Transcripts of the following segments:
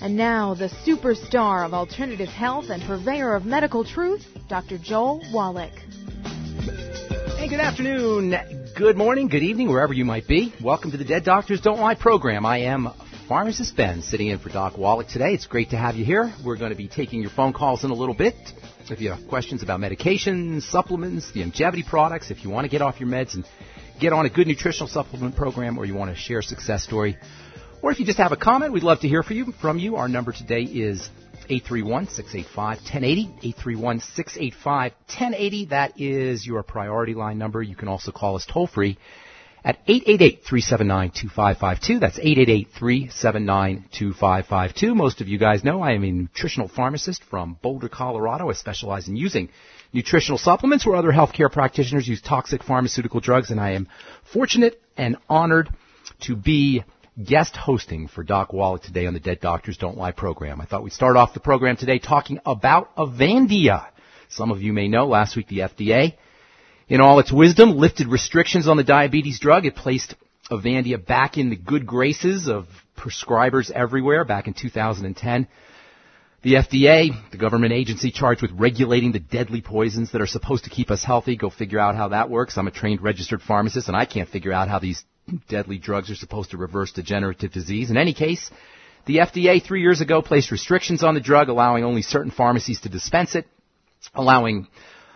And now, the superstar of alternative health and purveyor of medical truth, Dr. Joel Wallach. Hey, good afternoon, good morning, good evening, wherever you might be. Welcome to the Dead Doctors Don't Lie program. I am Pharmacist Ben sitting in for Doc Wallach today. It's great to have you here. We're going to be taking your phone calls in a little bit. If you have questions about medications, supplements, the Youngevity products, if you want to get off your meds and get on a good nutritional supplement program, or you want to share a success story, or if you just have a comment, we'd love to hear from you. From you, our number today is 831-685-1080, 831-685-1080. That is your priority line number. You can also call us toll free at 888-379-2552. That's 888-379-2552. Most of you guys know I am a nutritional pharmacist from Boulder, Colorado. I specialize in using nutritional supplements where other healthcare practitioners use toxic pharmaceutical drugs, and I am fortunate and honored to be guest hosting for Doc Wallach today on the Dead Doctors Don't Lie program. I thought we'd start off the program today talking about Avandia. Some of you may know last week the FDA, in all its wisdom, lifted restrictions on the diabetes drug. It placed Avandia back in the good graces of prescribers everywhere back in 2010. The FDA, the government agency charged with regulating the deadly poisons that are supposed to keep us healthy, go figure out how that works. I'm a trained registered pharmacist and I can't figure out how these deadly drugs are supposed to reverse degenerative disease. In any case, the FDA three years ago placed restrictions on the drug, allowing only certain pharmacies to dispense it, allowing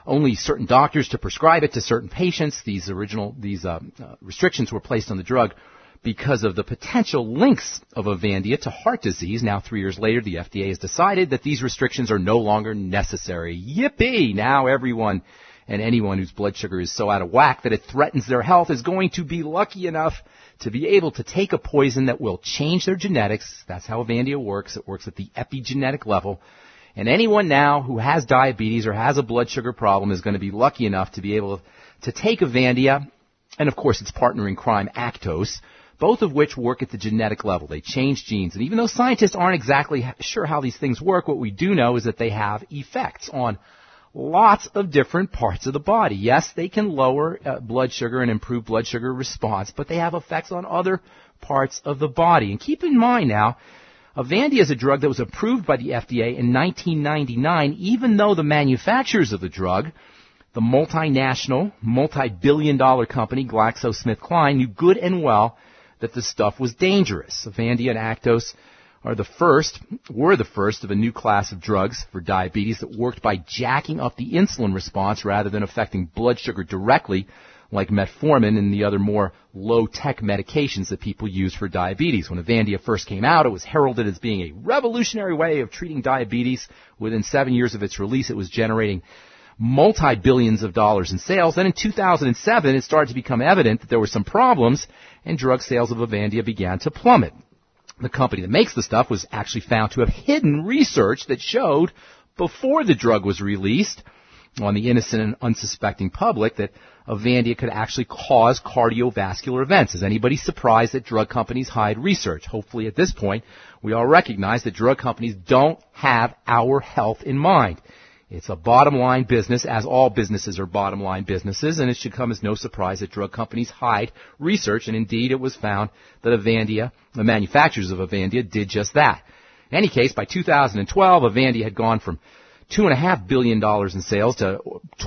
only certain doctors to prescribe it to certain patients. These original, these uh, uh, restrictions were placed on the drug because of the potential links of Avandia to heart disease. Now, three years later, the FDA has decided that these restrictions are no longer necessary. Yippee! Now everyone and anyone whose blood sugar is so out of whack that it threatens their health is going to be lucky enough to be able to take a poison that will change their genetics. That's how Avandia works. It works at the epigenetic level. And anyone now who has diabetes or has a blood sugar problem is going to be lucky enough to be able to take Avandia and of course its partner in crime, Actos, both of which work at the genetic level. They change genes. And even though scientists aren't exactly sure how these things work, what we do know is that they have effects on lots of different parts of the body. Yes, they can lower uh, blood sugar and improve blood sugar response, but they have effects on other parts of the body. And keep in mind now, Avandia is a drug that was approved by the FDA in 1999, even though the manufacturers of the drug, the multinational, multi-billion dollar company GlaxoSmithKline, knew good and well that the stuff was dangerous. Avandia and Actos are the first, were the first of a new class of drugs for diabetes that worked by jacking up the insulin response rather than affecting blood sugar directly like metformin and the other more low-tech medications that people use for diabetes. When Avandia first came out, it was heralded as being a revolutionary way of treating diabetes. Within seven years of its release, it was generating multi-billions of dollars in sales. Then in 2007, it started to become evident that there were some problems and drug sales of Avandia began to plummet the company that makes the stuff was actually found to have hidden research that showed before the drug was released on the innocent and unsuspecting public that Avandia could actually cause cardiovascular events. Is anybody surprised that drug companies hide research? Hopefully at this point, we all recognize that drug companies don't have our health in mind. It's a bottom line business, as all businesses are bottom line businesses, and it should come as no surprise that drug companies hide research, and indeed it was found that Avandia, the manufacturers of Avandia, did just that. In any case, by 2012, Avandia had gone from two and a half billion dollars in sales to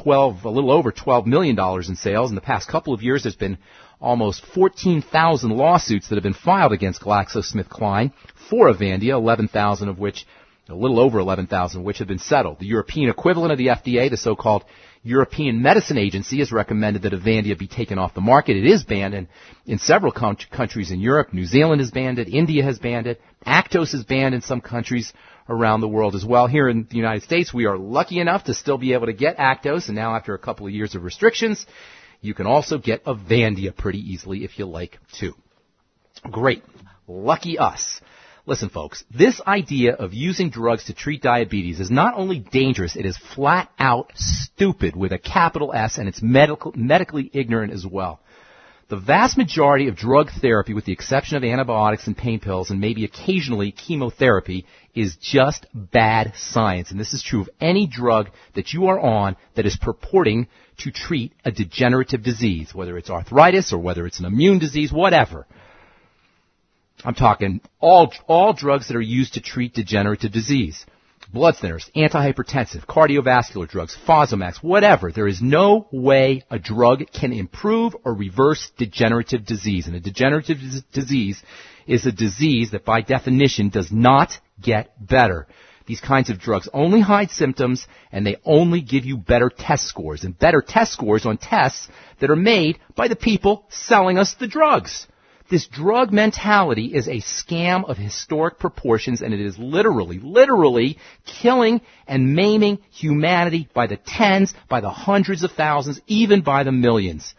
12, a little over 12 million dollars in sales. In the past couple of years, there's been almost 14,000 lawsuits that have been filed against GlaxoSmithKline for Avandia, 11,000 of which a little over 11,000 which have been settled. The European equivalent of the FDA, the so-called European Medicine Agency, has recommended that Avandia be taken off the market. It is banned in, in several com- countries in Europe. New Zealand has banned it. India has banned it. Actos is banned in some countries around the world as well. Here in the United States, we are lucky enough to still be able to get Actos, and now after a couple of years of restrictions, you can also get Avandia pretty easily if you like to. Great. Lucky us. Listen, folks, this idea of using drugs to treat diabetes is not only dangerous, it is flat out stupid with a capital S, and it's medical, medically ignorant as well. The vast majority of drug therapy, with the exception of antibiotics and pain pills and maybe occasionally chemotherapy, is just bad science. And this is true of any drug that you are on that is purporting to treat a degenerative disease, whether it's arthritis or whether it's an immune disease, whatever. I'm talking all, all drugs that are used to treat degenerative disease. Blood thinners, antihypertensive, cardiovascular drugs, Fosamax, whatever. There is no way a drug can improve or reverse degenerative disease. And a degenerative disease is a disease that by definition does not get better. These kinds of drugs only hide symptoms and they only give you better test scores and better test scores on tests that are made by the people selling us the drugs. This drug mentality is a scam of historic proportions and it is literally, literally killing and maiming humanity by the tens, by the hundreds of thousands, even by the millions.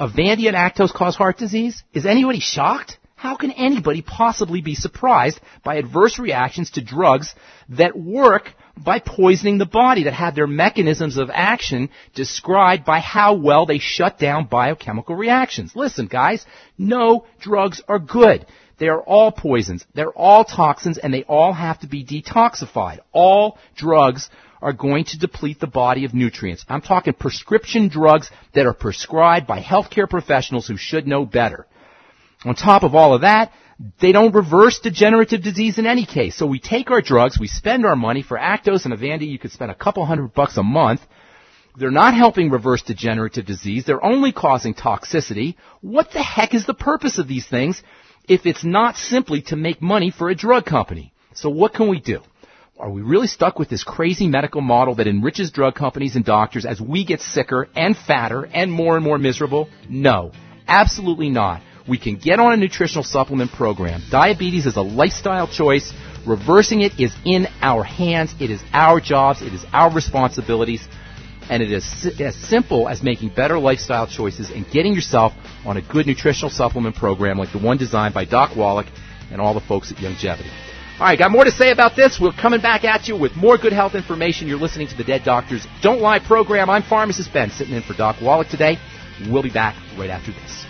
Avandia and Actos cause heart disease? Is anybody shocked? How can anybody possibly be surprised by adverse reactions to drugs that work by poisoning the body, that have their mechanisms of action described by how well they shut down biochemical reactions? Listen, guys, no drugs are good. They are all poisons. They're all toxins and they all have to be detoxified. All drugs are going to deplete the body of nutrients. I'm talking prescription drugs that are prescribed by healthcare professionals who should know better. On top of all of that, they don't reverse degenerative disease in any case. So we take our drugs, we spend our money for Actos and Avandia, you could spend a couple hundred bucks a month. They're not helping reverse degenerative disease. They're only causing toxicity. What the heck is the purpose of these things if it's not simply to make money for a drug company? So what can we do? Are we really stuck with this crazy medical model that enriches drug companies and doctors as we get sicker and fatter and more and more miserable? No, absolutely not we can get on a nutritional supplement program. Diabetes is a lifestyle choice. Reversing it is in our hands. It is our jobs. It is our responsibilities. And it is as simple as making better lifestyle choices and getting yourself on a good nutritional supplement program like the one designed by Doc Wallach and all the folks at Youngevity. All right, got more to say about this. We're coming back at you with more good health information. You're listening to the Dead Doctors Don't Lie program. I'm Pharmacist Ben, sitting in for Doc Wallach today. We'll be back right after this.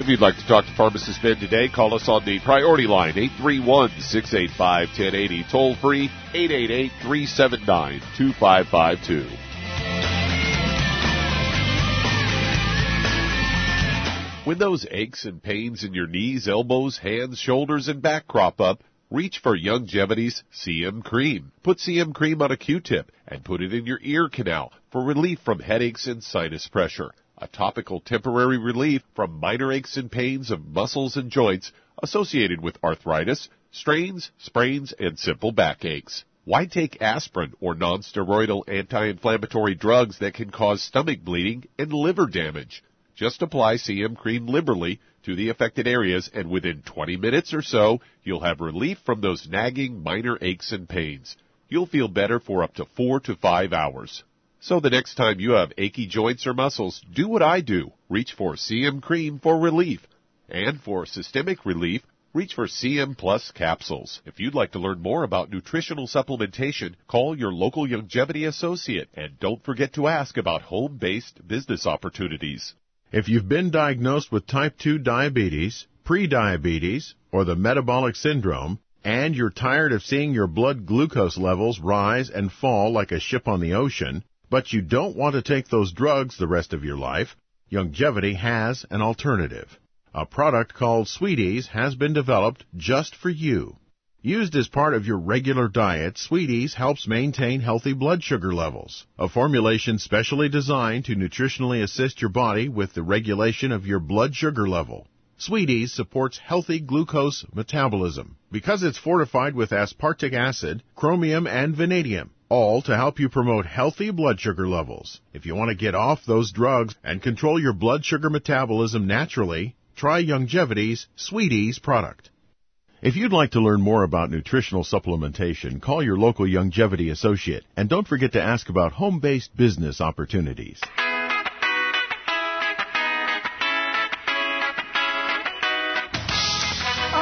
If you'd like to talk to Pharmacist Ben today, call us on the priority line, 831-685-1080, toll free, 888-379-2552. When those aches and pains in your knees, elbows, hands, shoulders, and back crop up, reach for Youngevity's CM Cream. Put CM Cream on a Q-tip and put it in your ear canal for relief from headaches and sinus pressure a topical temporary relief from minor aches and pains of muscles and joints associated with arthritis, strains, sprains, and simple backaches. Why take aspirin or nonsteroidal anti-inflammatory drugs that can cause stomach bleeding and liver damage? Just apply CM cream liberally to the affected areas and within 20 minutes or so, you'll have relief from those nagging minor aches and pains. You'll feel better for up to four to five hours. So the next time you have achy joints or muscles, do what I do. Reach for CM Cream for relief. And for systemic relief, reach for CM Plus capsules. If you'd like to learn more about nutritional supplementation, call your local Youngevity associate and don't forget to ask about home-based business opportunities. If you've been diagnosed with type 2 diabetes, prediabetes, or the metabolic syndrome, and you're tired of seeing your blood glucose levels rise and fall like a ship on the ocean, but you don't want to take those drugs the rest of your life, Youngevity has an alternative. A product called Sweeties has been developed just for you. Used as part of your regular diet, Sweeties helps maintain healthy blood sugar levels. A formulation specially designed to nutritionally assist your body with the regulation of your blood sugar level. Sweeties supports healthy glucose metabolism because it's fortified with aspartic acid, chromium, and vanadium all to help you promote healthy blood sugar levels. If you want to get off those drugs and control your blood sugar metabolism naturally, try Youngevity's Sweeties product. If you'd like to learn more about nutritional supplementation, call your local Youngevity associate and don't forget to ask about home-based business opportunities.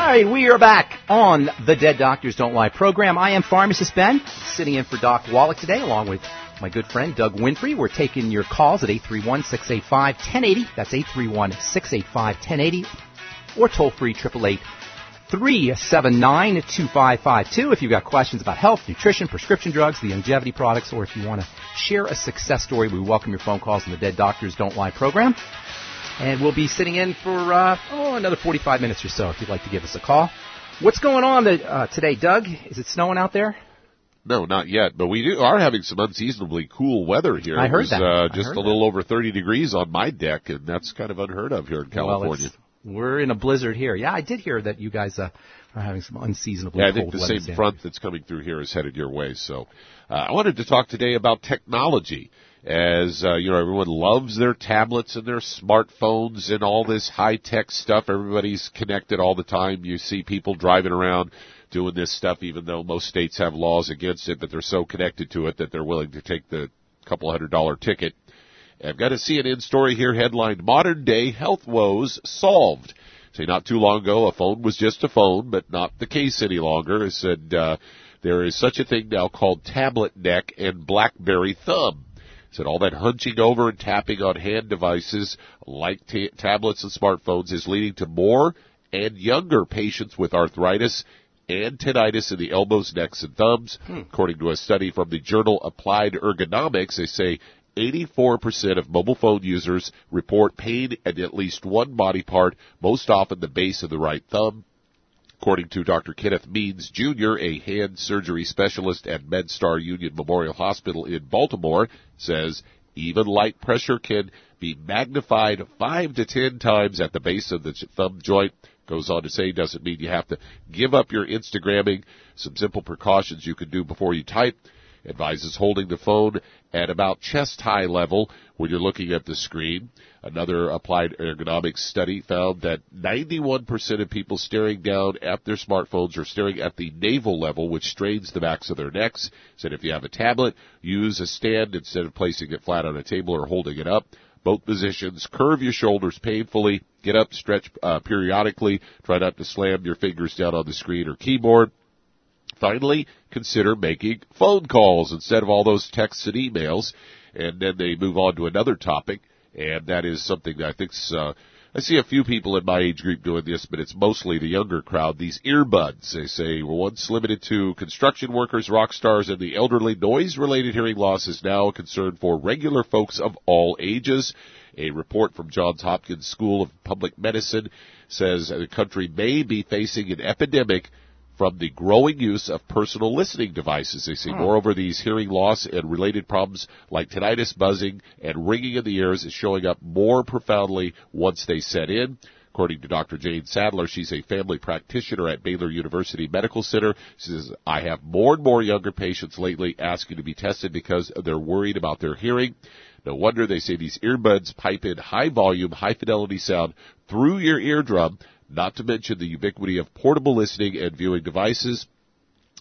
Right, we are back on the Dead Doctors Don't Lie program. I am pharmacist Ben, sitting in for Doc Wallach today, along with my good friend Doug Winfrey. We're taking your calls at 831-685-1080. That's 831-685-1080. Or toll free 888 379 2552 if you've got questions about health, nutrition, prescription drugs, the Youngevity products, or if you want to share a success story, we welcome your phone calls on the Dead Doctors Don't Lie program. And we'll be sitting in for uh, oh, another 45 minutes or so if you'd like to give us a call. What's going on uh, today, Doug? Is it snowing out there? No, not yet, but we do, are having some unseasonably cool weather here. I heard was, that. Uh, just heard a little that. over 30 degrees on my deck, and that's kind of unheard of here in California. Well, we're in a blizzard here. Yeah, I did hear that you guys uh, are having some unseasonably yeah, cold I think the same front that's coming through here is headed your way. So, uh, I wanted to talk today about technology as uh, you know everyone loves their tablets and their smartphones and all this high tech stuff. Everybody's connected all the time. You see people driving around doing this stuff even though most states have laws against it but they're so connected to it that they're willing to take the couple hundred dollar ticket. I've got a cnn story here headlined modern day health woes solved. Say not too long ago a phone was just a phone but not the case any longer. It said uh, there is such a thing now called tablet neck and blackberry thumb said all that hunching over and tapping on hand devices like t- tablets and smartphones is leading to more and younger patients with arthritis and tendinitis in the elbows, necks, and thumbs. Hmm. According to a study from the journal Applied Ergonomics, they say 84% of mobile phone users report pain at at least one body part, most often the base of the right thumb. According to Dr. Kenneth Means Jr., a hand surgery specialist at MedStar Union Memorial Hospital in Baltimore, says even light pressure can be magnified five to ten times at the base of the thumb joint. Goes on to say doesn't mean you have to give up your Instagramming. Some simple precautions you can do before you type advises holding the phone at about chest high level when you're looking at the screen. Another applied ergonomics study found that 91% of people staring down at their smartphones are staring at the navel level, which strains the backs of their necks. Said if you have a tablet, use a stand instead of placing it flat on a table or holding it up both positions. Curve your shoulders painfully. Get up, stretch uh, periodically. Try not to slam your fingers down on the screen or keyboard. Finally, consider making phone calls instead of all those texts and emails. And then they move on to another topic, and that is something that I think's, uh, I see a few people in my age group doing this, but it's mostly the younger crowd. These earbuds, they say, were once limited to construction workers, rock stars, and the elderly. Noise-related hearing loss is now a concern for regular folks of all ages. A report from Johns Hopkins School of Public Medicine says the country may be facing an epidemic from the growing use of personal listening devices. They say, hmm. moreover, these hearing loss and related problems like tinnitus, buzzing, and ringing in the ears is showing up more profoundly once they set in. According to Dr. Jane Sadler, she's a family practitioner at Baylor University Medical Center. She says, I have more and more younger patients lately asking to be tested because they're worried about their hearing. No wonder they say these earbuds pipe in high volume, high fidelity sound through your eardrum not to mention the ubiquity of portable listening and viewing devices.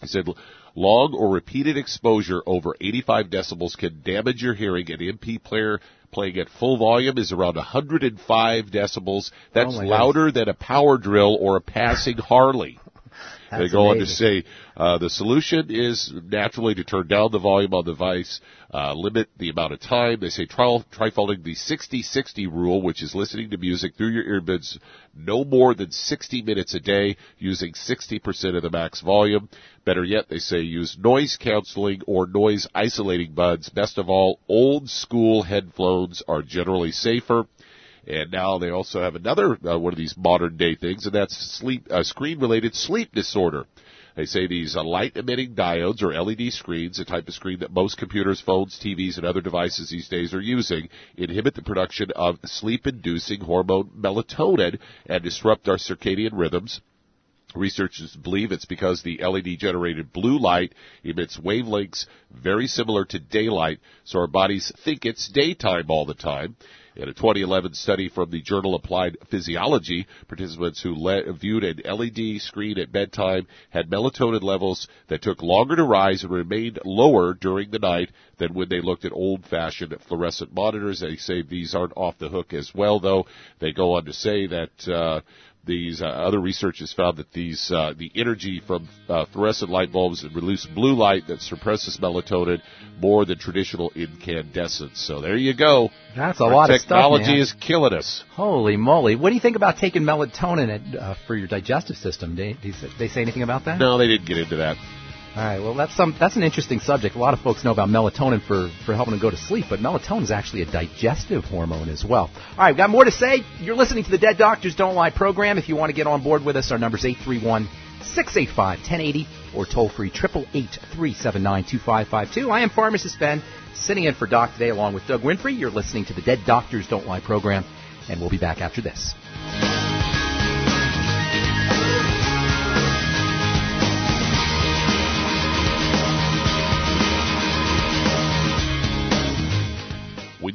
He said, long or repeated exposure over 85 decibels can damage your hearing. An MP player playing at full volume is around 105 decibels. Oh, That's oh louder than a power drill or a passing Harley. They go amazing. on to say uh, the solution is naturally to turn down the volume on the device, uh, limit the amount of time. They say try, try following the 60-60 rule, which is listening to music through your earbuds no more than 60 minutes a day using 60% of the max volume. Better yet, they say use noise canceling or noise isolating buds. Best of all, old school headphones are generally safer. And now they also have another uh, one of these modern day things, and that's sleep uh, screen related sleep disorder. They say these uh, light emitting diodes or LED screens, the type of screen that most computers, phones, TVs, and other devices these days are using, inhibit the production of sleep inducing hormone melatonin and disrupt our circadian rhythms. Researchers believe it's because the LED generated blue light emits wavelengths very similar to daylight, so our bodies think it's daytime all the time. In a 2011 study from the journal Applied Physiology, participants who le- viewed an LED screen at bedtime had melatonin levels that took longer to rise and remained lower during the night than when they looked at old-fashioned fluorescent monitors. They say these aren't off the hook as well, though. They go on to say that uh, these uh, other research has found that these uh, the energy from uh, fluorescent light bulbs release blue light that suppresses melatonin more than traditional incandescents. So there you go. That's a Our lot of stuff. Technology is killing us. Holy moly! What do you think about taking melatonin uh, for your digestive system? Do they say anything about that? No, they didn't get into that. All right. Well, that's some that's an interesting subject. A lot of folks know about melatonin for for helping them go to sleep, but melatonin is actually a digestive hormone as well. All right, we've got more to say. You're listening to the Dead Doctors Don't Lie program. If you want to get on board with us, our number's eight three one six eight five ten eighty or toll free triple eight three seven nine two five five two. I am Pharmacist Ben, sitting in for Doc today along with Doug Winfrey. You're listening to the Dead Doctors Don't Lie program, and we'll be back after this.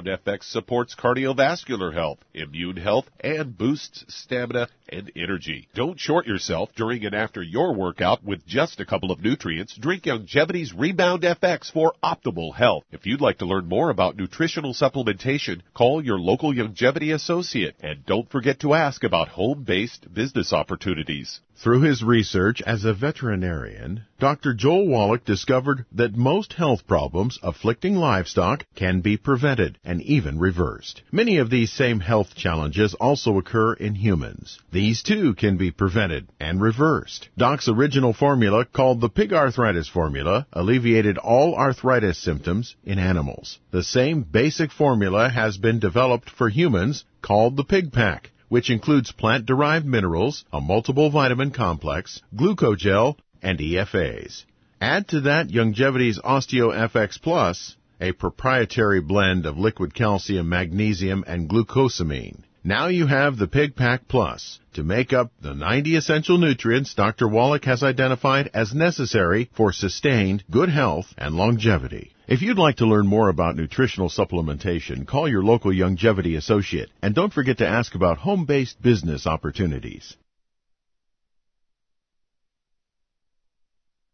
FX supports cardiovascular health, immune health, and boosts stamina and energy. Don't short yourself during and after your workout with just a couple of nutrients. Drink Youngevity's Rebound FX for optimal health. If you'd like to learn more about nutritional supplementation, call your local Youngevity associate and don't forget to ask about home-based business opportunities. Through his research as a veterinarian, Dr. Joel Wallach discovered that most health problems afflicting livestock can be prevented and even reversed. Many of these same health challenges also occur in humans. These too can be prevented and reversed. Doc's original formula, called the pig arthritis formula, alleviated all arthritis symptoms in animals. The same basic formula has been developed for humans, called the pig pack which includes plant-derived minerals, a multiple vitamin complex, glucogel, and EFAs. Add to that Youngevity's OsteoFX Plus, a proprietary blend of liquid calcium, magnesium, and glucosamine. Now you have the Pig Pack Plus to make up the 90 essential nutrients Dr. Wallach has identified as necessary for sustained good health and longevity. If you'd like to learn more about nutritional supplementation, call your local Youngevity associate and don't forget to ask about home-based business opportunities.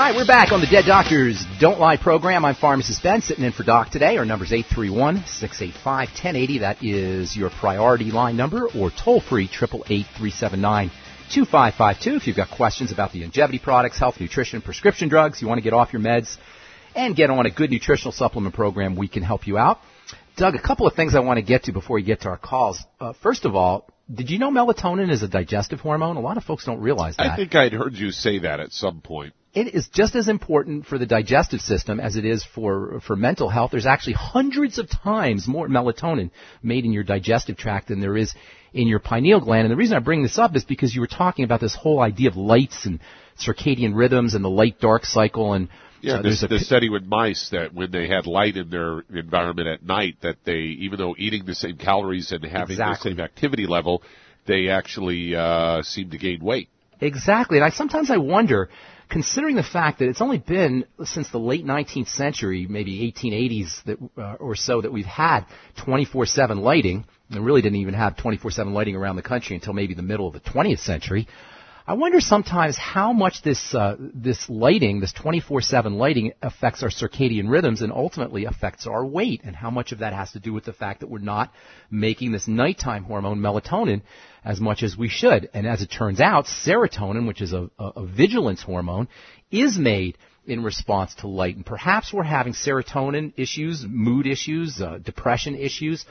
All right, we're back on the Dead Doctors Don't Lie program. I'm Pharmacist Ben, sitting in for Doc today. Our number's 831-685-1080. That is your priority line number, or toll-free, 888-379-2552. If you've got questions about the Youngevity products, health, nutrition, prescription drugs, you want to get off your meds and get on a good nutritional supplement program, we can help you out. Doug, a couple of things I want to get to before we get to our calls. Uh, first of all, did you know melatonin is a digestive hormone? A lot of folks don't realize that. I think I'd heard you say that at some point. It is just as important for the digestive system as it is for for mental health. There's actually hundreds of times more melatonin made in your digestive tract than there is in your pineal gland. And the reason I bring this up is because you were talking about this whole idea of lights and circadian rhythms and the light dark cycle and Yeah, uh, this, there's a the study with mice that when they had light in their environment at night, that they, even though eating the same calories and having Exactly. the same activity level, they actually uh, seem to gain weight. Exactly, and I sometimes I wonder, considering the fact that it's only been since the late 19th century, maybe 1880s that, uh, or so, that we've had 24/7 lighting, and really didn't even have 24/7 lighting around the country until maybe the middle of the 20th century. I wonder sometimes how much this uh, this lighting, this 24/7 lighting, affects our circadian rhythms and ultimately affects our weight, and how much of that has to do with the fact that we're not making this nighttime hormone melatonin as much as we should. And as it turns out, serotonin, which is a, a, a vigilance hormone, is made in response to light. And perhaps we're having serotonin issues, mood issues, uh, depression issues,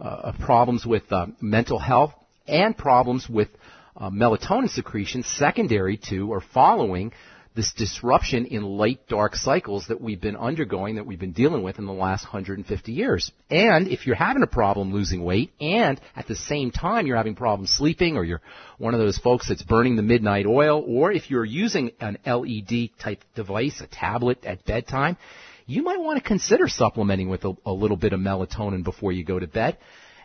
uh, problems with uh, mental health, and problems with uh, melatonin secretion secondary to or following this disruption in light dark cycles that we've been undergoing, that we've been dealing with in the last 150 years. And if you're having a problem losing weight and at the same time you're having problems sleeping or you're one of those folks that's burning the midnight oil or if you're using an LED type device, a tablet at bedtime, you might want to consider supplementing with a, a little bit of melatonin before you go to bed.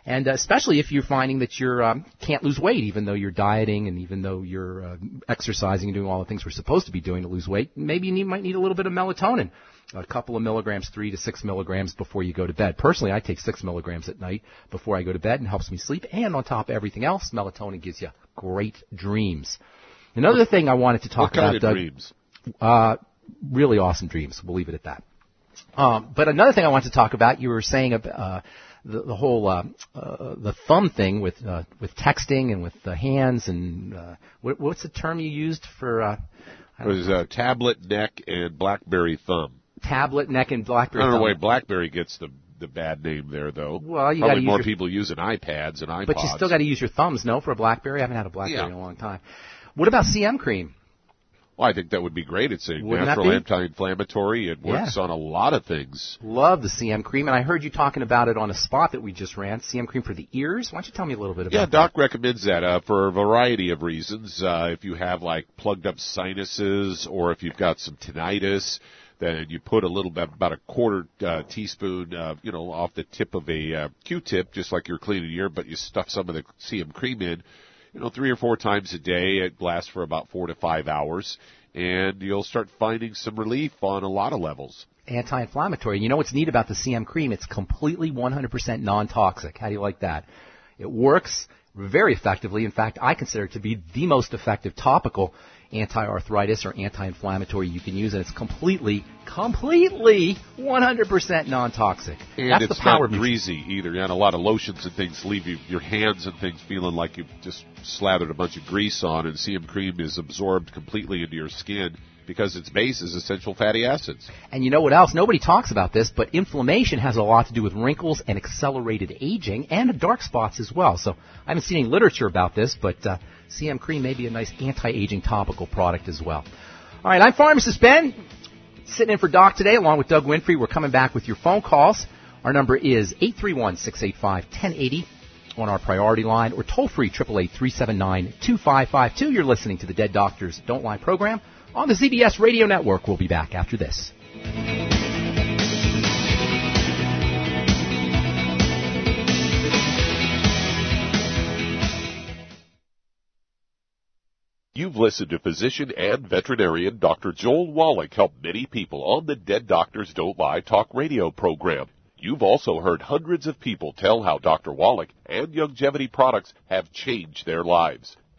And uh, especially if you're finding that you um, can't lose weight, even though you're dieting and even though you're uh, exercising and doing all the things we're supposed to be doing to lose weight, maybe you need, might need a little bit of melatonin, a couple of milligrams, three to six milligrams before you go to bed. Personally, I take six milligrams at night before I go to bed and helps me sleep. And on top of everything else, melatonin gives you great dreams. Another thing I wanted to talk what kind about, of Doug, dreams? Uh, really awesome dreams. We'll leave it at that. Um, but another thing I wanted to talk about, you were saying about. Uh, the, the whole uh, uh, the thumb thing with uh, with texting and with the hands and uh, what, what's the term you used for? Uh, it was uh, tablet neck and BlackBerry thumb. Tablet neck and BlackBerry. I don't know thumb. why BlackBerry gets the the bad name there though. Well, you Probably more your, people using iPads and iPods. but you still got to use your thumbs, no, for a BlackBerry. I haven't had a BlackBerry Yeah. in a long time. What about CM cream? Well, I think that would be great. It's a Wouldn't natural anti-inflammatory. It works on a lot of things. Love the CM cream, and I heard you talking about it on a spot that we just ran. CM cream for the ears. Why don't you tell me a little bit about it? Yeah, that? Doc recommends that uh, for a variety of reasons. Uh, if you have like plugged up sinuses, or if you've got some tinnitus, then you put a little bit, about a quarter uh, teaspoon, uh, you know, off the tip of a uh, Q-tip, just like you're cleaning your ear, but you stuff some of the CM cream in. You know, three or four times a day. It lasts for about four to five hours, and you'll start finding some relief on a lot of levels. anti-inflammatory. You know what's neat about the CM cream? It's completely 100% non-toxic. How do you like that? It works very effectively. In fact, I consider it to be the most effective topical anti-arthritis or anti-inflammatory you can use, and it's completely, completely 100% non-toxic. And That's it's the power not greasy either. And a lot of lotions and things leave you, your hands and things feeling like you've just slathered a bunch of grease on. And CM cream is absorbed completely into your skin because its base is essential fatty acids. And you know what else? Nobody talks about this, but inflammation has a lot to do with wrinkles and accelerated aging and dark spots as well. So I haven't seen any literature about this, but uh, CM Cream may be a nice anti-aging topical product as well. All right, I'm Pharmacist Ben, sitting in for Doc today along with Doug Winfrey. We're coming back with your phone calls. Our number is 831-685-1080 on our priority line or toll free 888-379-2552. You're listening to the Dead Doctors Don't Lie program on the ZBS Radio Network. We'll be back after this. You've listened to physician and veterinarian Dr. Joel Wallach help many people on the Dead Doctors Don't Lie talk radio program. You've also heard hundreds of people tell how Dr. Wallach and Youngevity products have changed their lives.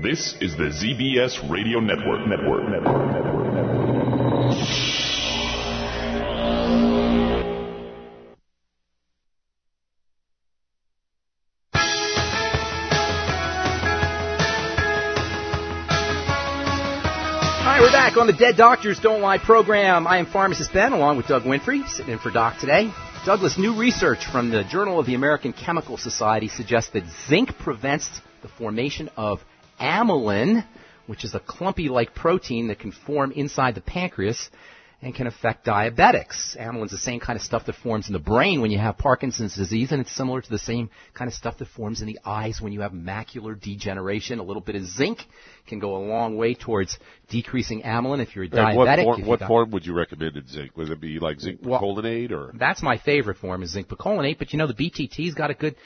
This is the ZBS Radio Network. Network. Network. Network. Network. Hi, we're back on the Dead Doctors Don't Lie program. I am pharmacist Ben, along with Doug Winfrey, sitting in for Doc today. Douglas, new research from the Journal of the American Chemical Society suggests that zinc prevents the formation of amylin, which is a clumpy-like protein that can form inside the pancreas and can affect diabetics. Amylin's the same kind of stuff that forms in the brain when you have Parkinson's disease, and it's similar to the same kind of stuff that forms in the eyes when you have macular degeneration. A little bit of zinc can go a long way towards decreasing amylin if you're a diabetic. what, form, what form would you recommend in zinc? Would it be like zinc Well- picolinate or? That's my favorite form is zinc picolinate, but you know the BTT's got a good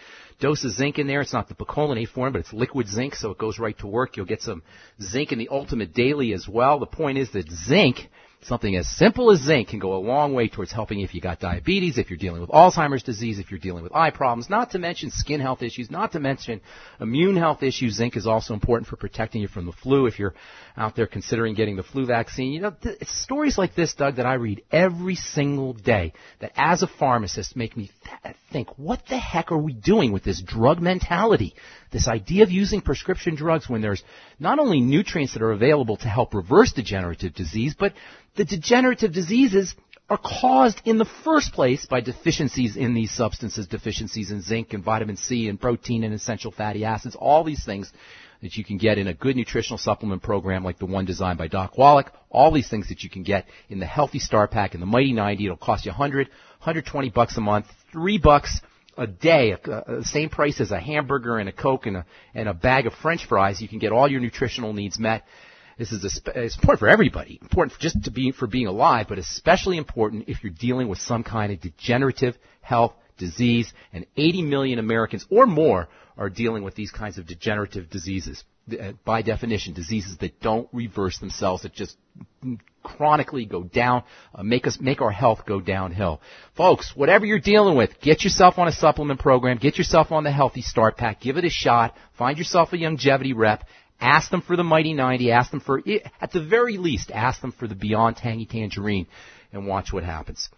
dose of zinc in there. It's not the picolinate form, but it's liquid zinc, so it goes right to work. You'll get some zinc in the Ultimate Daily as well. The point is that zinc, something as simple as zinc, can go a long way towards helping if you got diabetes, if you're dealing with Alzheimer's disease, if you're dealing with eye problems, not to mention skin health issues, not to mention immune health issues. Zinc is also important for protecting you from the flu if you're out there considering getting the flu vaccine. You know, th- it's stories like this, Doug, that I read every single day that as a pharmacist make me th- think, what the heck are we doing with this drug mentality? This idea of using prescription drugs when there's not only nutrients that are available to help reverse degenerative disease, but the degenerative diseases are caused in the first place by deficiencies in these substances, deficiencies in zinc and vitamin C and protein and essential fatty acids, all these things that you can get in a good nutritional supplement program like the one designed by Doc Wallach, all these things that you can get in the Healthy Star Pack and the Mighty 90. It'll cost you 100, 120 bucks a month, 3 bucks a day, the same price as a hamburger and a Coke and a, and a bag of french fries. You can get all your nutritional needs met. This is a, it's important for everybody, important for just to be for being alive, but especially important if you're dealing with some kind of degenerative health disease. And 80 million Americans or more are dealing with these kinds of degenerative diseases. Uh, By definition, diseases that don't reverse themselves, that just chronically go down, uh, make us make our health go downhill. Folks, whatever you're dealing with, get yourself on a supplement program, get yourself on the Healthy Start Pack, give it a shot, find yourself a Youngevity rep, ask them for the Mighty 90, ask them for, at the very least, ask them for the Beyond Tangy Tangerine, and watch what happens.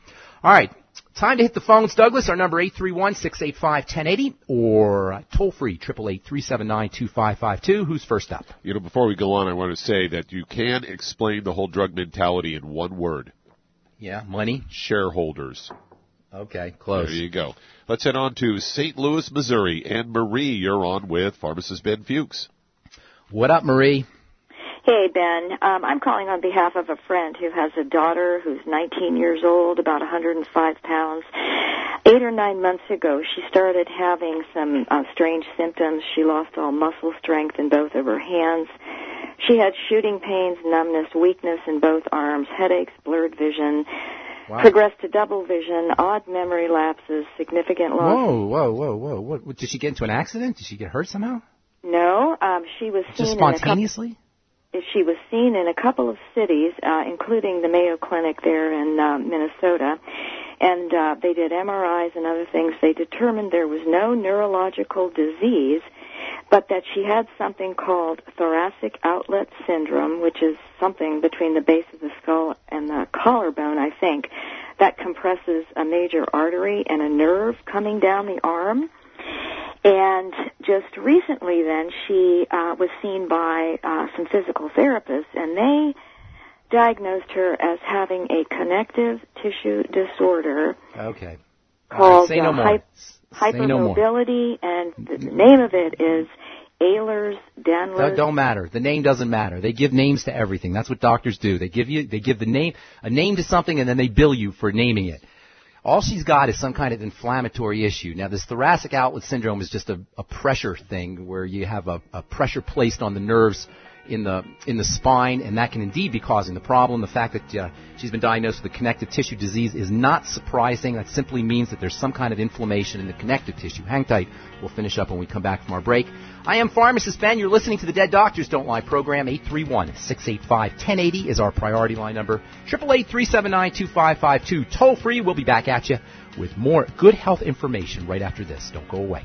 All right, time to hit the phones, Douglas. Our number 831-685-1080 or uh, toll free 888-379-2552. Who's first up? You know, before we go on, I want to say that you can explain the whole drug mentality in one word: Yeah, money. shareholders. Okay, close. There you go. Let's head on to St. Louis, Missouri. And Marie, you're on with pharmacist Ben Fuchs. What up, Marie? Hey, Ben. Um, I'm calling on behalf of a friend who has a daughter who's 19 years old, about 105 pounds. Eight or nine months ago, she started having some uh, strange symptoms. She lost all muscle strength in both of her hands. She had shooting pains, numbness, weakness in both arms, headaches, blurred vision. Wow. Progressed to double vision, odd memory lapses, significant loss. Whoa, whoa, whoa, whoa! What, what, did she get into an accident? Did she get hurt somehow? No, um, she was Just seen couple, spontaneously? She was seen in a couple of cities, uh, including the Mayo Clinic there in uh, Minnesota, and uh, they did MRIs and other things. They determined there was no neurological disease, but that she had something called thoracic outlet syndrome, which is something between the base of the skull and the collarbone, I think, that compresses a major artery and a nerve coming down the arm. And just recently, then, she uh, was seen by uh, some physical therapists, and they diagnosed her as having a connective tissue disorder Okay. Called right, no uh, more. hy- Say no hypermobility, and the name of it is Ehlers-Danlos. That don't matter. The name doesn't matter. They give names to everything. That's what doctors do. They give you, they give the name, a name to something and then they bill you for naming it. All she's got is some kind of inflammatory issue. Now this thoracic outlet syndrome is just a, a pressure thing where you have a, a pressure placed on the nerves in the in the spine, and that can indeed be causing the problem. The fact that uh, she's been diagnosed with a connective tissue disease is not surprising. That simply means that there's some kind of inflammation in the connective tissue. Hang tight. We'll finish up when we come back from our break. I am pharmacist Ben. You're listening to the Dead Doctors Don't Lie program. 831-685-1080 is our priority line number. 888-379-2552. Toll free. We'll be back at you with more good health information right after this. Don't go away.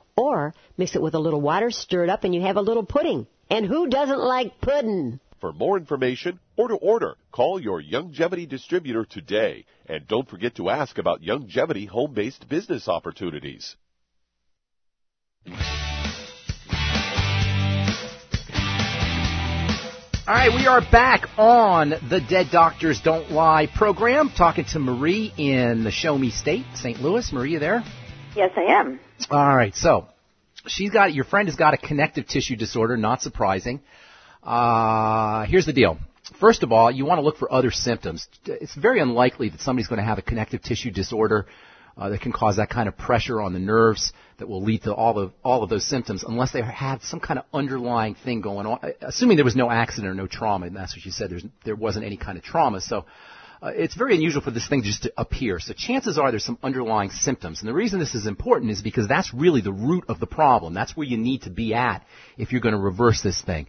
or mix it with a little water, stir it up, and you have a little pudding. And who doesn't like pudding? For more information or to order, call your Youngevity distributor today. And don't forget to ask about Youngevity home based business opportunities. All right, we are back on the Dead Doctors Don't Lie program, talking to Marie in the Show Me State, St. Louis. Marie, you there? Yes, I am. All right, so she's got your friend has got a connective tissue disorder. Not surprising. Uh, here's the deal. First of all, you want to look for other symptoms. It's very unlikely that somebody's going to have a connective tissue disorder uh, that can cause that kind of pressure on the nerves that will lead to all of all of those symptoms, unless they have some kind of underlying thing going on. Assuming there was no accident or no trauma, and that's what you said. There's, there wasn't any kind of trauma, so uh, it's very unusual for this thing just to appear. So chances are there's some underlying symptoms. And the reason this is important is because that's really the root of the problem. That's where you need to be at if you're going to reverse this thing.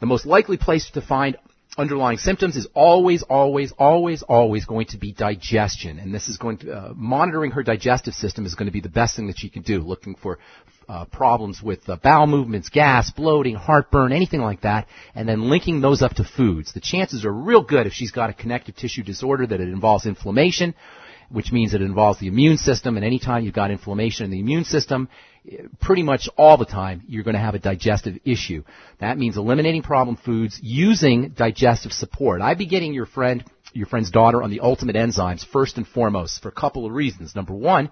The most likely place to find underlying symptoms is always, always, always, always going to be digestion. And this is going to, uh, monitoring her digestive system is going to be the best thing that she can do, looking for uh, problems with uh, bowel movements, gas, bloating, heartburn, anything like that, and then linking those up to foods. The chances are real good if she's got a connective tissue disorder that it involves inflammation, which means it involves the immune system, and anytime you've got inflammation in the immune system, pretty much all the time you're going to have a digestive issue. That means eliminating problem foods using digestive support. I'd be getting your friend, your friend's daughter on the ultimate enzymes first and foremost for a couple of reasons. Number one,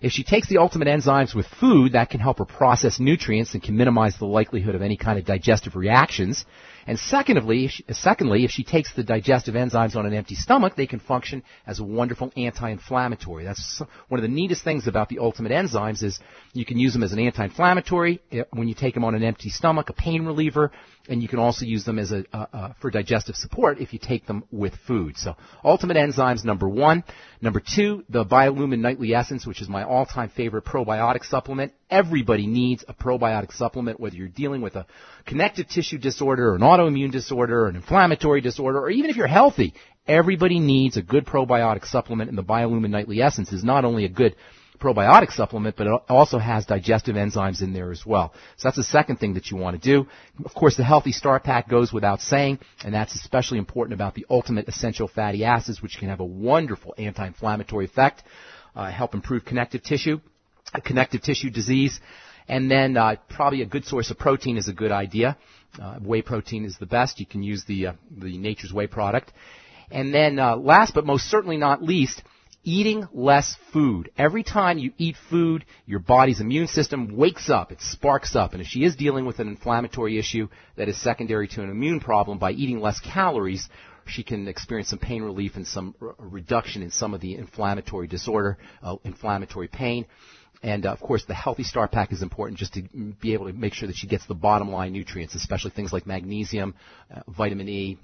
if she takes the ultimate enzymes with food, that can help her process nutrients and can minimize the likelihood of any kind of digestive reactions. And secondly, if she, secondly, if she takes the digestive enzymes on an empty stomach, they can function as a wonderful anti-inflammatory. That's one of the neatest things about the ultimate enzymes is you can use them as an anti-inflammatory eh, when you take them on an empty stomach, a pain reliever, and you can also use them as a uh, uh, for digestive support if you take them with food. So, ultimate enzymes number one. Number two, the Biolumin Nightly Essence, which is my all-time favorite probiotic supplement. Everybody needs a probiotic supplement, whether you're dealing with a connective tissue disorder, or an autoimmune disorder, or an inflammatory disorder, or even if you're healthy. Everybody needs a good probiotic supplement, and the Biolumin Nightly Essence is not only a good probiotic supplement, but it also has digestive enzymes in there as well. So that's the second thing that you want to do. Of course, the Healthy Start Pack goes without saying, and that's especially important about the ultimate essential fatty acids, which can have a wonderful anti-inflammatory effect, uh, help improve connective tissue, connective tissue disease, and then uh, probably a good source of protein is a good idea. Uh, whey protein is the best. You can use the uh, the Nature's Whey product. And then uh, last but most certainly not least, eating less food. Every time you eat food, your body's immune system wakes up, it sparks up. And if she is dealing with an inflammatory issue that is secondary to an immune problem, by eating less calories, she can experience some pain relief and some r- reduction in some of the inflammatory disorder, uh, inflammatory pain. And uh, of course, the Healthy Start Pack is important just to be able to make sure that she gets the bottom line nutrients, especially things like magnesium, uh, vitamin E,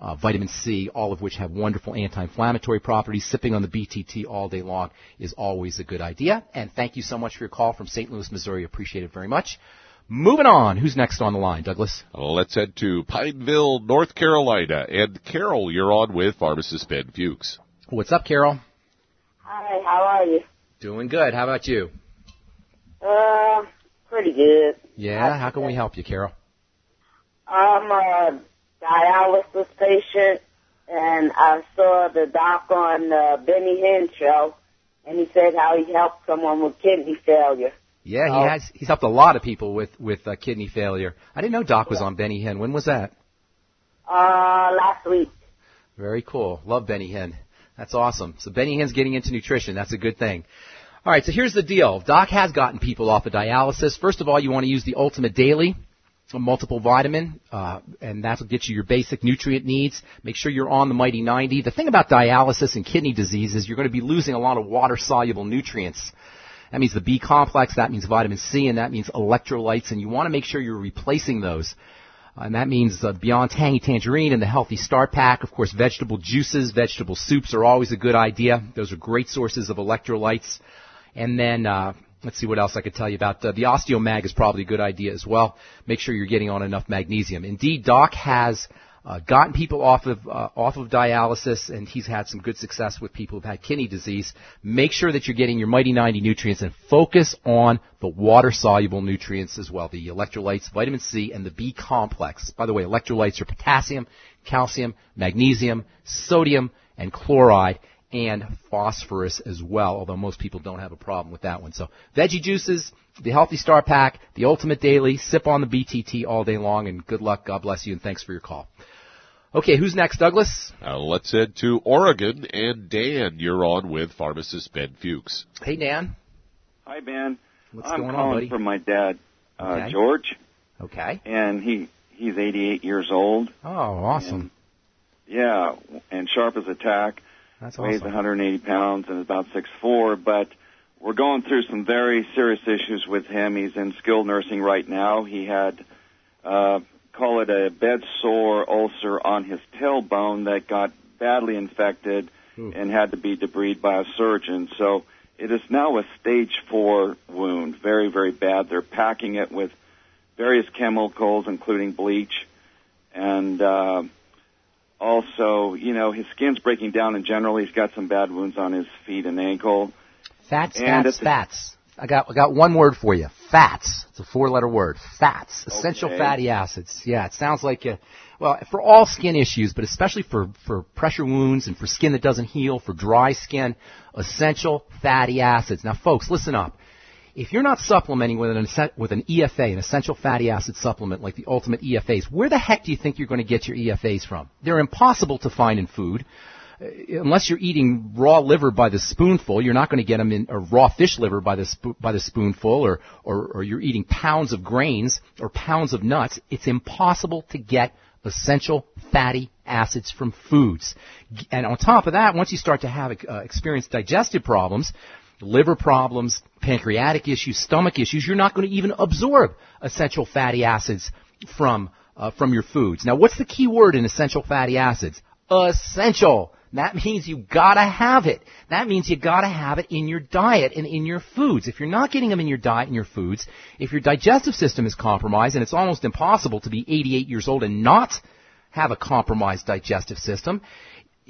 uh, vitamin C, all of which have wonderful anti-inflammatory properties. Sipping on the BTT all day long is always a good idea. And thank you so much for your call from St. Louis, Missouri. Appreciate it very much. Moving on, who's next on the line, Douglas? Let's head to Pineville, North Carolina. And Carol, you're on with pharmacist Ben Fuchs. What's up, Carol? Hi, how are you? Doing good. How about you? Uh, pretty good. Yeah, how can we help you, Carol? I'm a dialysis patient, and I saw the doc on the Benny Hinn show, and he said how he helped someone with kidney failure. Yeah, he has. He's helped a lot of people with with uh, kidney failure. I didn't know Doc was on Benny Hinn. When was that? Uh, last week. Very cool. Love Benny Hinn. That's awesome. So Benny Hinn's getting into nutrition. That's a good thing. All right, so here's the deal. Doc has gotten people off of dialysis. First of all, you want to use the Ultimate Daily, a multiple vitamin, uh, and that'll get you your basic nutrient needs. Make sure you're on the Mighty 90. The thing about dialysis and kidney disease is you're going to be losing a lot of water-soluble nutrients. That means the B complex, that means vitamin C, and that means electrolytes, and you want to make sure you're replacing those. And that means uh, beyond tangy tangerine and the healthy start pack, of course, vegetable juices, vegetable soups are always a good idea. Those are great sources of electrolytes. And then, uh, let's see what else I could tell you about. Uh, the Osteomag is probably a good idea as well. Make sure you're getting on enough magnesium. Indeed, Doc has uh, gotten people off of uh, off of dialysis, and he's had some good success with people who've had kidney disease. Make sure that you're getting your Mighty 90 nutrients, and focus on the water soluble nutrients as well, the electrolytes, vitamin C, and the B complex. By the way, electrolytes are potassium, calcium, magnesium, sodium, and chloride and phosphorus as well, although most people don't have a problem with that one. So veggie juices, the Healthy Start Pack, the Ultimate Daily, sip on the BTT all day long, and good luck. God bless you, and thanks for your call. Okay, who's next, Douglas? Uh, let's head to Oregon, and Dan, you're on with pharmacist Ben Fuchs. Hey, Dan. Hi, Ben. What's I'm going on, calling buddy? for my dad, uh, Okay. George, Okay. and he he's 88 years old. Oh, awesome. Yeah, and sharp as a tack. That's weighs awesome. 180 pounds and is about 6'4", but we're going through some very serious issues with him. He's in skilled nursing right now. He had, uh, call it a bed sore ulcer on his tailbone that got badly infected and had to be debrided by a surgeon. So it is now a stage four wound, very, very bad. They're packing it with various chemicals, including bleach, and uh, also, you know, his skin's breaking down in general. He's got some bad wounds on his feet and ankle. Fats, And fats, the- fats. I got I got one word for you. Fats. It's a four-letter word. Fats. Essential Okay. fatty acids. Yeah, it sounds like a, well, for all skin issues, but especially for for pressure wounds and for skin that doesn't heal, for dry skin, essential fatty acids. Now, folks, listen up. If you're not supplementing with an with an EFA, an essential fatty acid supplement like the Ultimate EFAs, where the heck do you think you're going to get your EFAs from? They're impossible to find in food unless you're eating raw liver by the spoonful, you're not going to get them in or raw fish liver by the spo- by the spoonful, or, or or you're eating pounds of grains or pounds of nuts. It's impossible to get essential fatty acids from foods. And on top of that, once you start to have uh, digestive problems, liver problems, pancreatic issues, stomach issues, you're not going to even absorb essential fatty acids from uh, from your foods. Now, what's the key word in essential fatty acids? Essential. That means you gotta have it. That means you gotta have it in your diet and in your foods. If you're not getting them in your diet and your foods, if your digestive system is compromised, and it's almost impossible to be 88 years old and not have a compromised digestive system,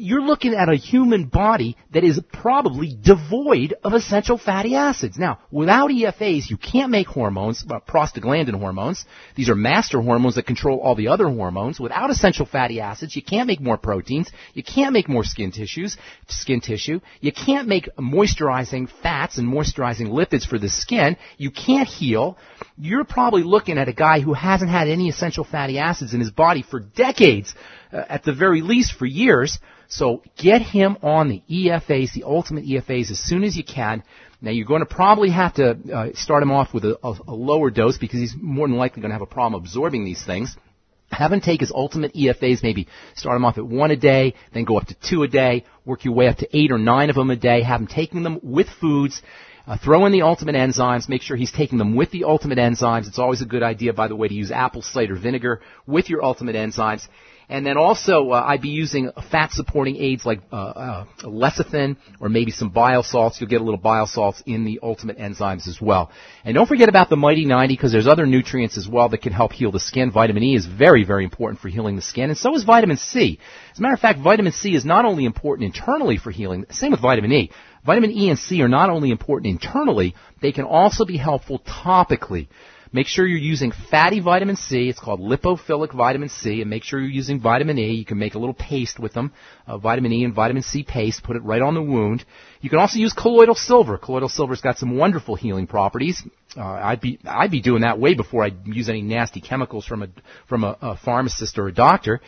you're looking at a human body that is probably devoid of essential fatty acids. Now, without EFAs, you can't make hormones, uh, prostaglandin hormones. These are master hormones that control all the other hormones. Without essential fatty acids, you can't make more proteins. You can't make more skin tissues, skin tissue. You can't make moisturizing fats and moisturizing lipids for the skin. You can't heal. You're probably looking at a guy who hasn't had any essential fatty acids in his body for decades, uh, at the very least for years. So get him on the EFAs, the ultimate EFAs, as soon as you can. Now you're going to probably have to uh, start him off with a, a, a lower dose because he's more than likely going to have a problem absorbing these things. Have him take his ultimate EFAs, maybe start him off at one a day, then go up to two a day, work your way up to eight or nine of them a day, have him taking them with foods, uh, throw in the ultimate enzymes, make sure he's taking them with the ultimate enzymes. It's always a good idea, by the way, to use apple cider vinegar with your ultimate enzymes. And then also, uh, I'd be using fat supporting aids like uh, uh, lecithin or maybe some bile salts. You'll get a little bile salts in the ultimate enzymes as well. And don't forget about the Mighty 90 because there's other nutrients as well that can help heal the skin. Vitamin E is very, very important for healing the skin, and so is vitamin C. As a matter of fact, vitamin C is not only important internally for healing, same with vitamin E. Vitamin E and C are not only important internally, they can also be helpful topically. Make sure you're using fatty vitamin C. It's called lipophilic vitamin C. And make sure you're using vitamin E. You can make a little paste with them, uh, vitamin E and vitamin C paste. Put it right on the wound. You can also use colloidal silver. Colloidal silver's got some wonderful healing properties. Uh, I'd be I'd be doing that way before I'd use any nasty chemicals from a from a, a pharmacist or a doctor.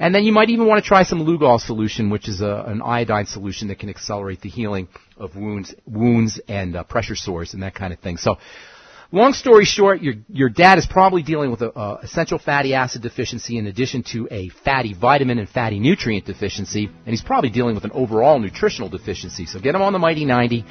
And then you might even want to try some Lugol solution, which is a, an iodine solution that can accelerate the healing of wounds, wounds and uh, pressure sores and that kind of thing. So, long story short, your your dad is probably dealing with a, essential fatty acid deficiency in addition to a fatty vitamin and fatty nutrient deficiency, and he's probably dealing with an overall nutritional deficiency. So get him on the Mighty 90.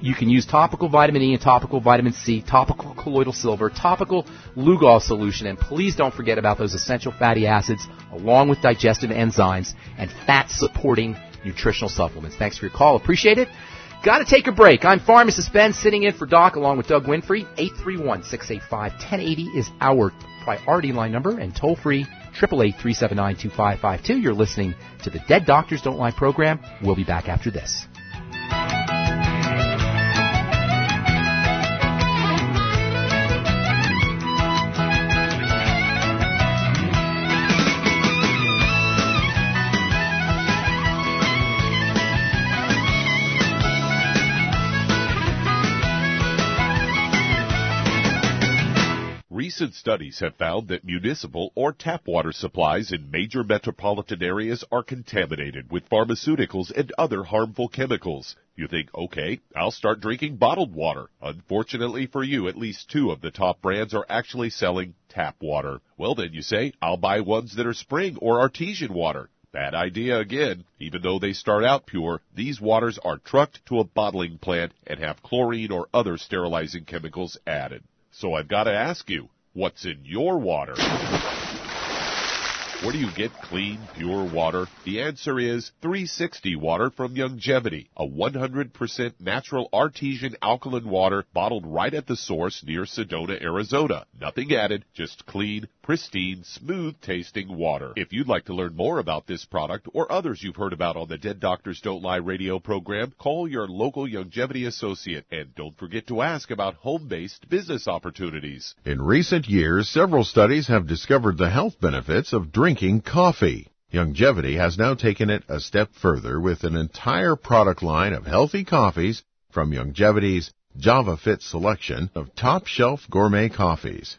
You can use topical vitamin E and topical vitamin C, topical colloidal silver, topical Lugol solution, and please don't forget about those essential fatty acids along with digestive enzymes and fat supporting nutritional supplements. Thanks for your call. Appreciate it. Got to take a break. I'm Pharmacist Ben sitting in for Doc along with Doug Winfrey. 831-685-1080 is our priority line number and toll free 888-379-2552. You're listening to the Dead Doctors Don't Lie program. We'll be back after this. Recent studies have found that municipal or tap water supplies in major metropolitan areas are contaminated with pharmaceuticals and other harmful chemicals. You think, okay, I'll start drinking bottled water. Unfortunately for you, at least two of the top brands are actually selling tap water. Well then you say, I'll buy ones that are spring or artesian water. Bad idea again. Even though they start out pure, these waters are trucked to a bottling plant and have chlorine or other sterilizing chemicals added. So I've got to ask you, what's in your water? Where do you get clean, pure water? The answer is 360 water from Youngevity, a 100% natural artesian alkaline water bottled right at the source near Sedona, Arizona. Nothing added, just clean, pristine, smooth tasting water. If you'd like to learn more about this product or others you've heard about on the Dead Doctors Don't Lie radio program, call your local Youngevity associate and don't forget to ask about home-based business opportunities. In recent years, several studies have discovered the health benefits of drinking coffee. Youngevity has now taken it a step further with an entire product line of healthy coffees from Youngevity's JavaFit selection of top shelf gourmet coffees.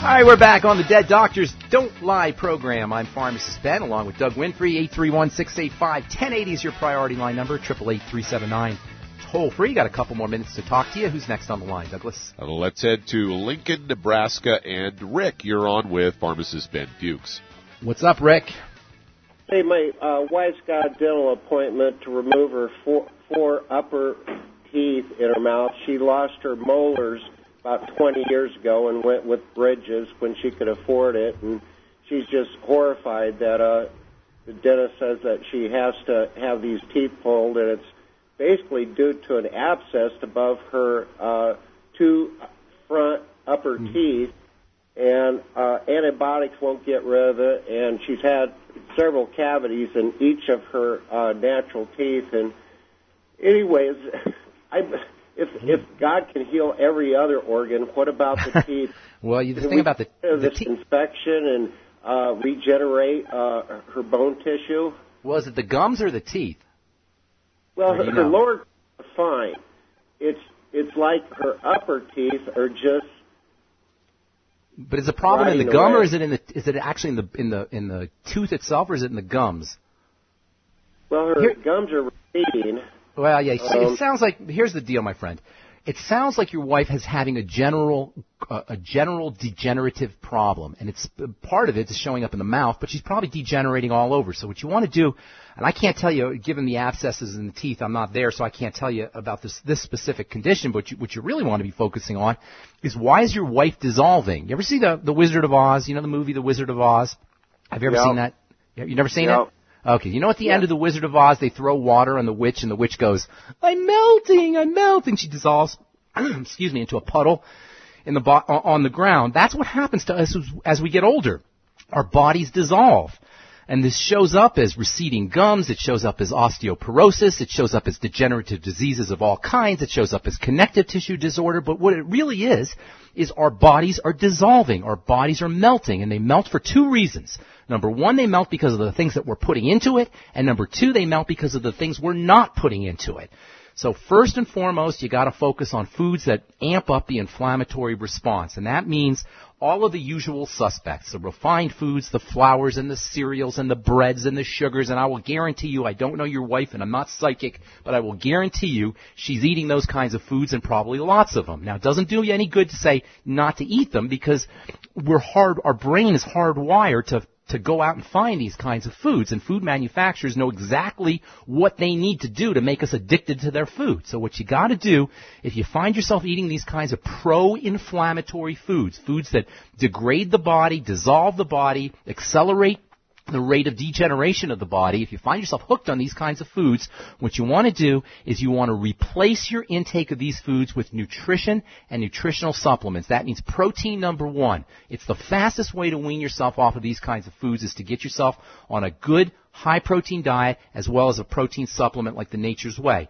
All right, we're back on the Dead Doctors Don't Lie program. I'm Pharmacist Ben, along with Doug Winfrey. 831-685-1080 is your priority line number. 888-379 toll free. Got a couple more minutes to talk to you. Who's next on the line, Douglas? Uh, let's head to Lincoln, Nebraska, and Rick, you're on with Pharmacist Ben Fuchs. What's up, Rick? Hey, my uh, wife's got a dental appointment to remove her four, four upper teeth in her mouth. She lost her molars about 20 years ago and went with bridges when she could afford it. And she's just horrified that uh, the dentist says that she has to have these teeth pulled, and it's basically due to an abscess above her uh, two front upper mm. teeth, and uh, antibiotics won't get rid of it. And she's had several cavities in each of her uh, natural teeth. And anyways, I if if God can heal every other organ, what about the teeth? well, you, the thing about the, the this te- infection and uh, regenerate uh, her bone tissue. Was it the gums or the teeth? Well, her, her lower fine. It's it's like her upper teeth are just. But is the problem in the gum, away. or is it in the is it actually in the in the in the tooth itself, or is it in the gums? Well, her Here, gums are receding. Well, yeah. Um, it sounds like here's the deal, my friend. It sounds like your wife is having a general uh, a general degenerative problem, and it's part of it is showing up in the mouth, but she's probably degenerating all over. So what you want to do, and I can't tell you, given the abscesses in the teeth, I'm not there, so I can't tell you about this this specific condition. But you, what you really want to be focusing on is why is your wife dissolving? You ever see the the Wizard of Oz? You know the movie The Wizard of Oz? Have you ever seen that? You never seen it? Okay, you know at the yeah. end of the Wizard of Oz, they throw water on the witch, and the witch goes, "I'm melting, I'm melting." She dissolves, excuse me, into a puddle in the bo- on the ground. That's what happens to us as, as we get older. Our bodies dissolve. And this shows up as receding gums, it shows up as osteoporosis, it shows up as degenerative diseases of all kinds, it shows up as connective tissue disorder, but what it really is, is our bodies are dissolving, our bodies are melting, and they melt for two reasons. Number one, they melt because of the things that we're putting into it, and number two, they melt because of the things we're not putting into it. So first and foremost, you got to focus on foods that amp up the inflammatory response, and that means all of the usual suspects, the refined foods, the flours and the cereals and the breads and the sugars, and I will guarantee you, I don't know your wife and I'm not psychic, but I will guarantee you she's eating those kinds of foods and probably lots of them. Now it doesn't do you any good to say not to eat them because we're hard, our brain is hardwired to to go out and find these kinds of foods. And food manufacturers know exactly what they need to do to make us addicted to their food. So what you gotta do, if you find yourself eating these kinds of pro-inflammatory foods, foods that degrade the body, dissolve the body, accelerate the rate of degeneration of the body, if you find yourself hooked on these kinds of foods, what you want to do is you want to replace your intake of these foods with nutrition and nutritional supplements. That means protein number one. It's the fastest way to wean yourself off of these kinds of foods is to get yourself on a good high protein diet as well as a protein supplement like the Nature's Whey.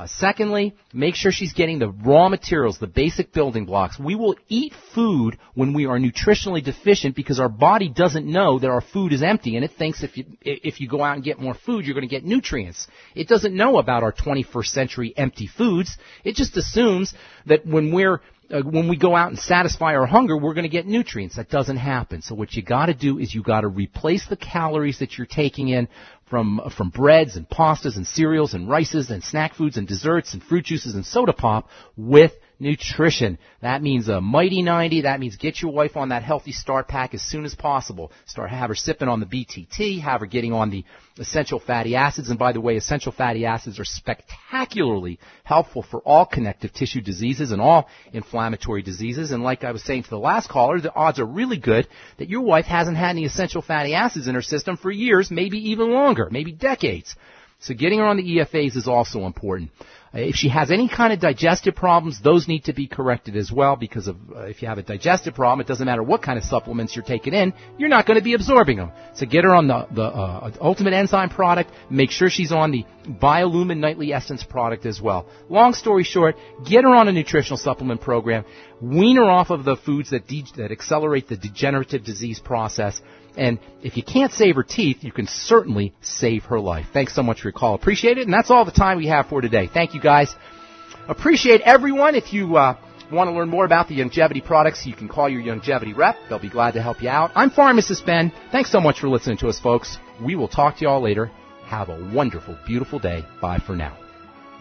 Uh, secondly, make sure she's getting the raw materials, the basic building blocks. We will eat food when we are nutritionally deficient because our body doesn't know that our food is empty and it thinks if you, if you go out and get more food, you're going to get nutrients. It doesn't know about our 21st century empty foods. It just assumes that when we're uh, when we go out and satisfy our hunger, we're going to get nutrients. That doesn't happen. So what you got to do is you got to replace the calories that you're taking in from from breads and pastas and cereals and rices and snack foods and desserts and fruit juices and soda pop with nutrition. That means a mighty 90. That means get your wife on that healthy start pack as soon as possible. Start have her sipping on the BTT, have her getting on the essential fatty acids. And by the way, essential fatty acids are spectacularly helpful for all connective tissue diseases and all inflammatory diseases. And like I was saying to the last caller, the odds are really good that your wife hasn't had any essential fatty acids in her system for years, maybe even longer, maybe decades. So getting her on the EFAs is also important. If she has any kind of digestive problems, those need to be corrected as well because of, uh, if you have a digestive problem, it doesn't matter what kind of supplements you're taking in, you're not going to be absorbing them. So get her on the, the uh, Ultimate Enzyme product. Make sure she's on the Biolumin Nightly Essence product as well. Long story short, get her on a nutritional supplement program. Wean her off of the foods that, de- that accelerate the degenerative disease process and if you can't save her teeth, you can certainly save her life. Thanks so much for your call. Appreciate it. And that's all the time we have for today. Thank you guys. Appreciate everyone. If you uh, want to learn more about the Youngevity products, you can call your Youngevity rep. They'll be glad to help you out. I'm Pharmacist Ben. Thanks so much for listening to us, folks. We will talk to you all later. Have a wonderful, beautiful day. Bye for now.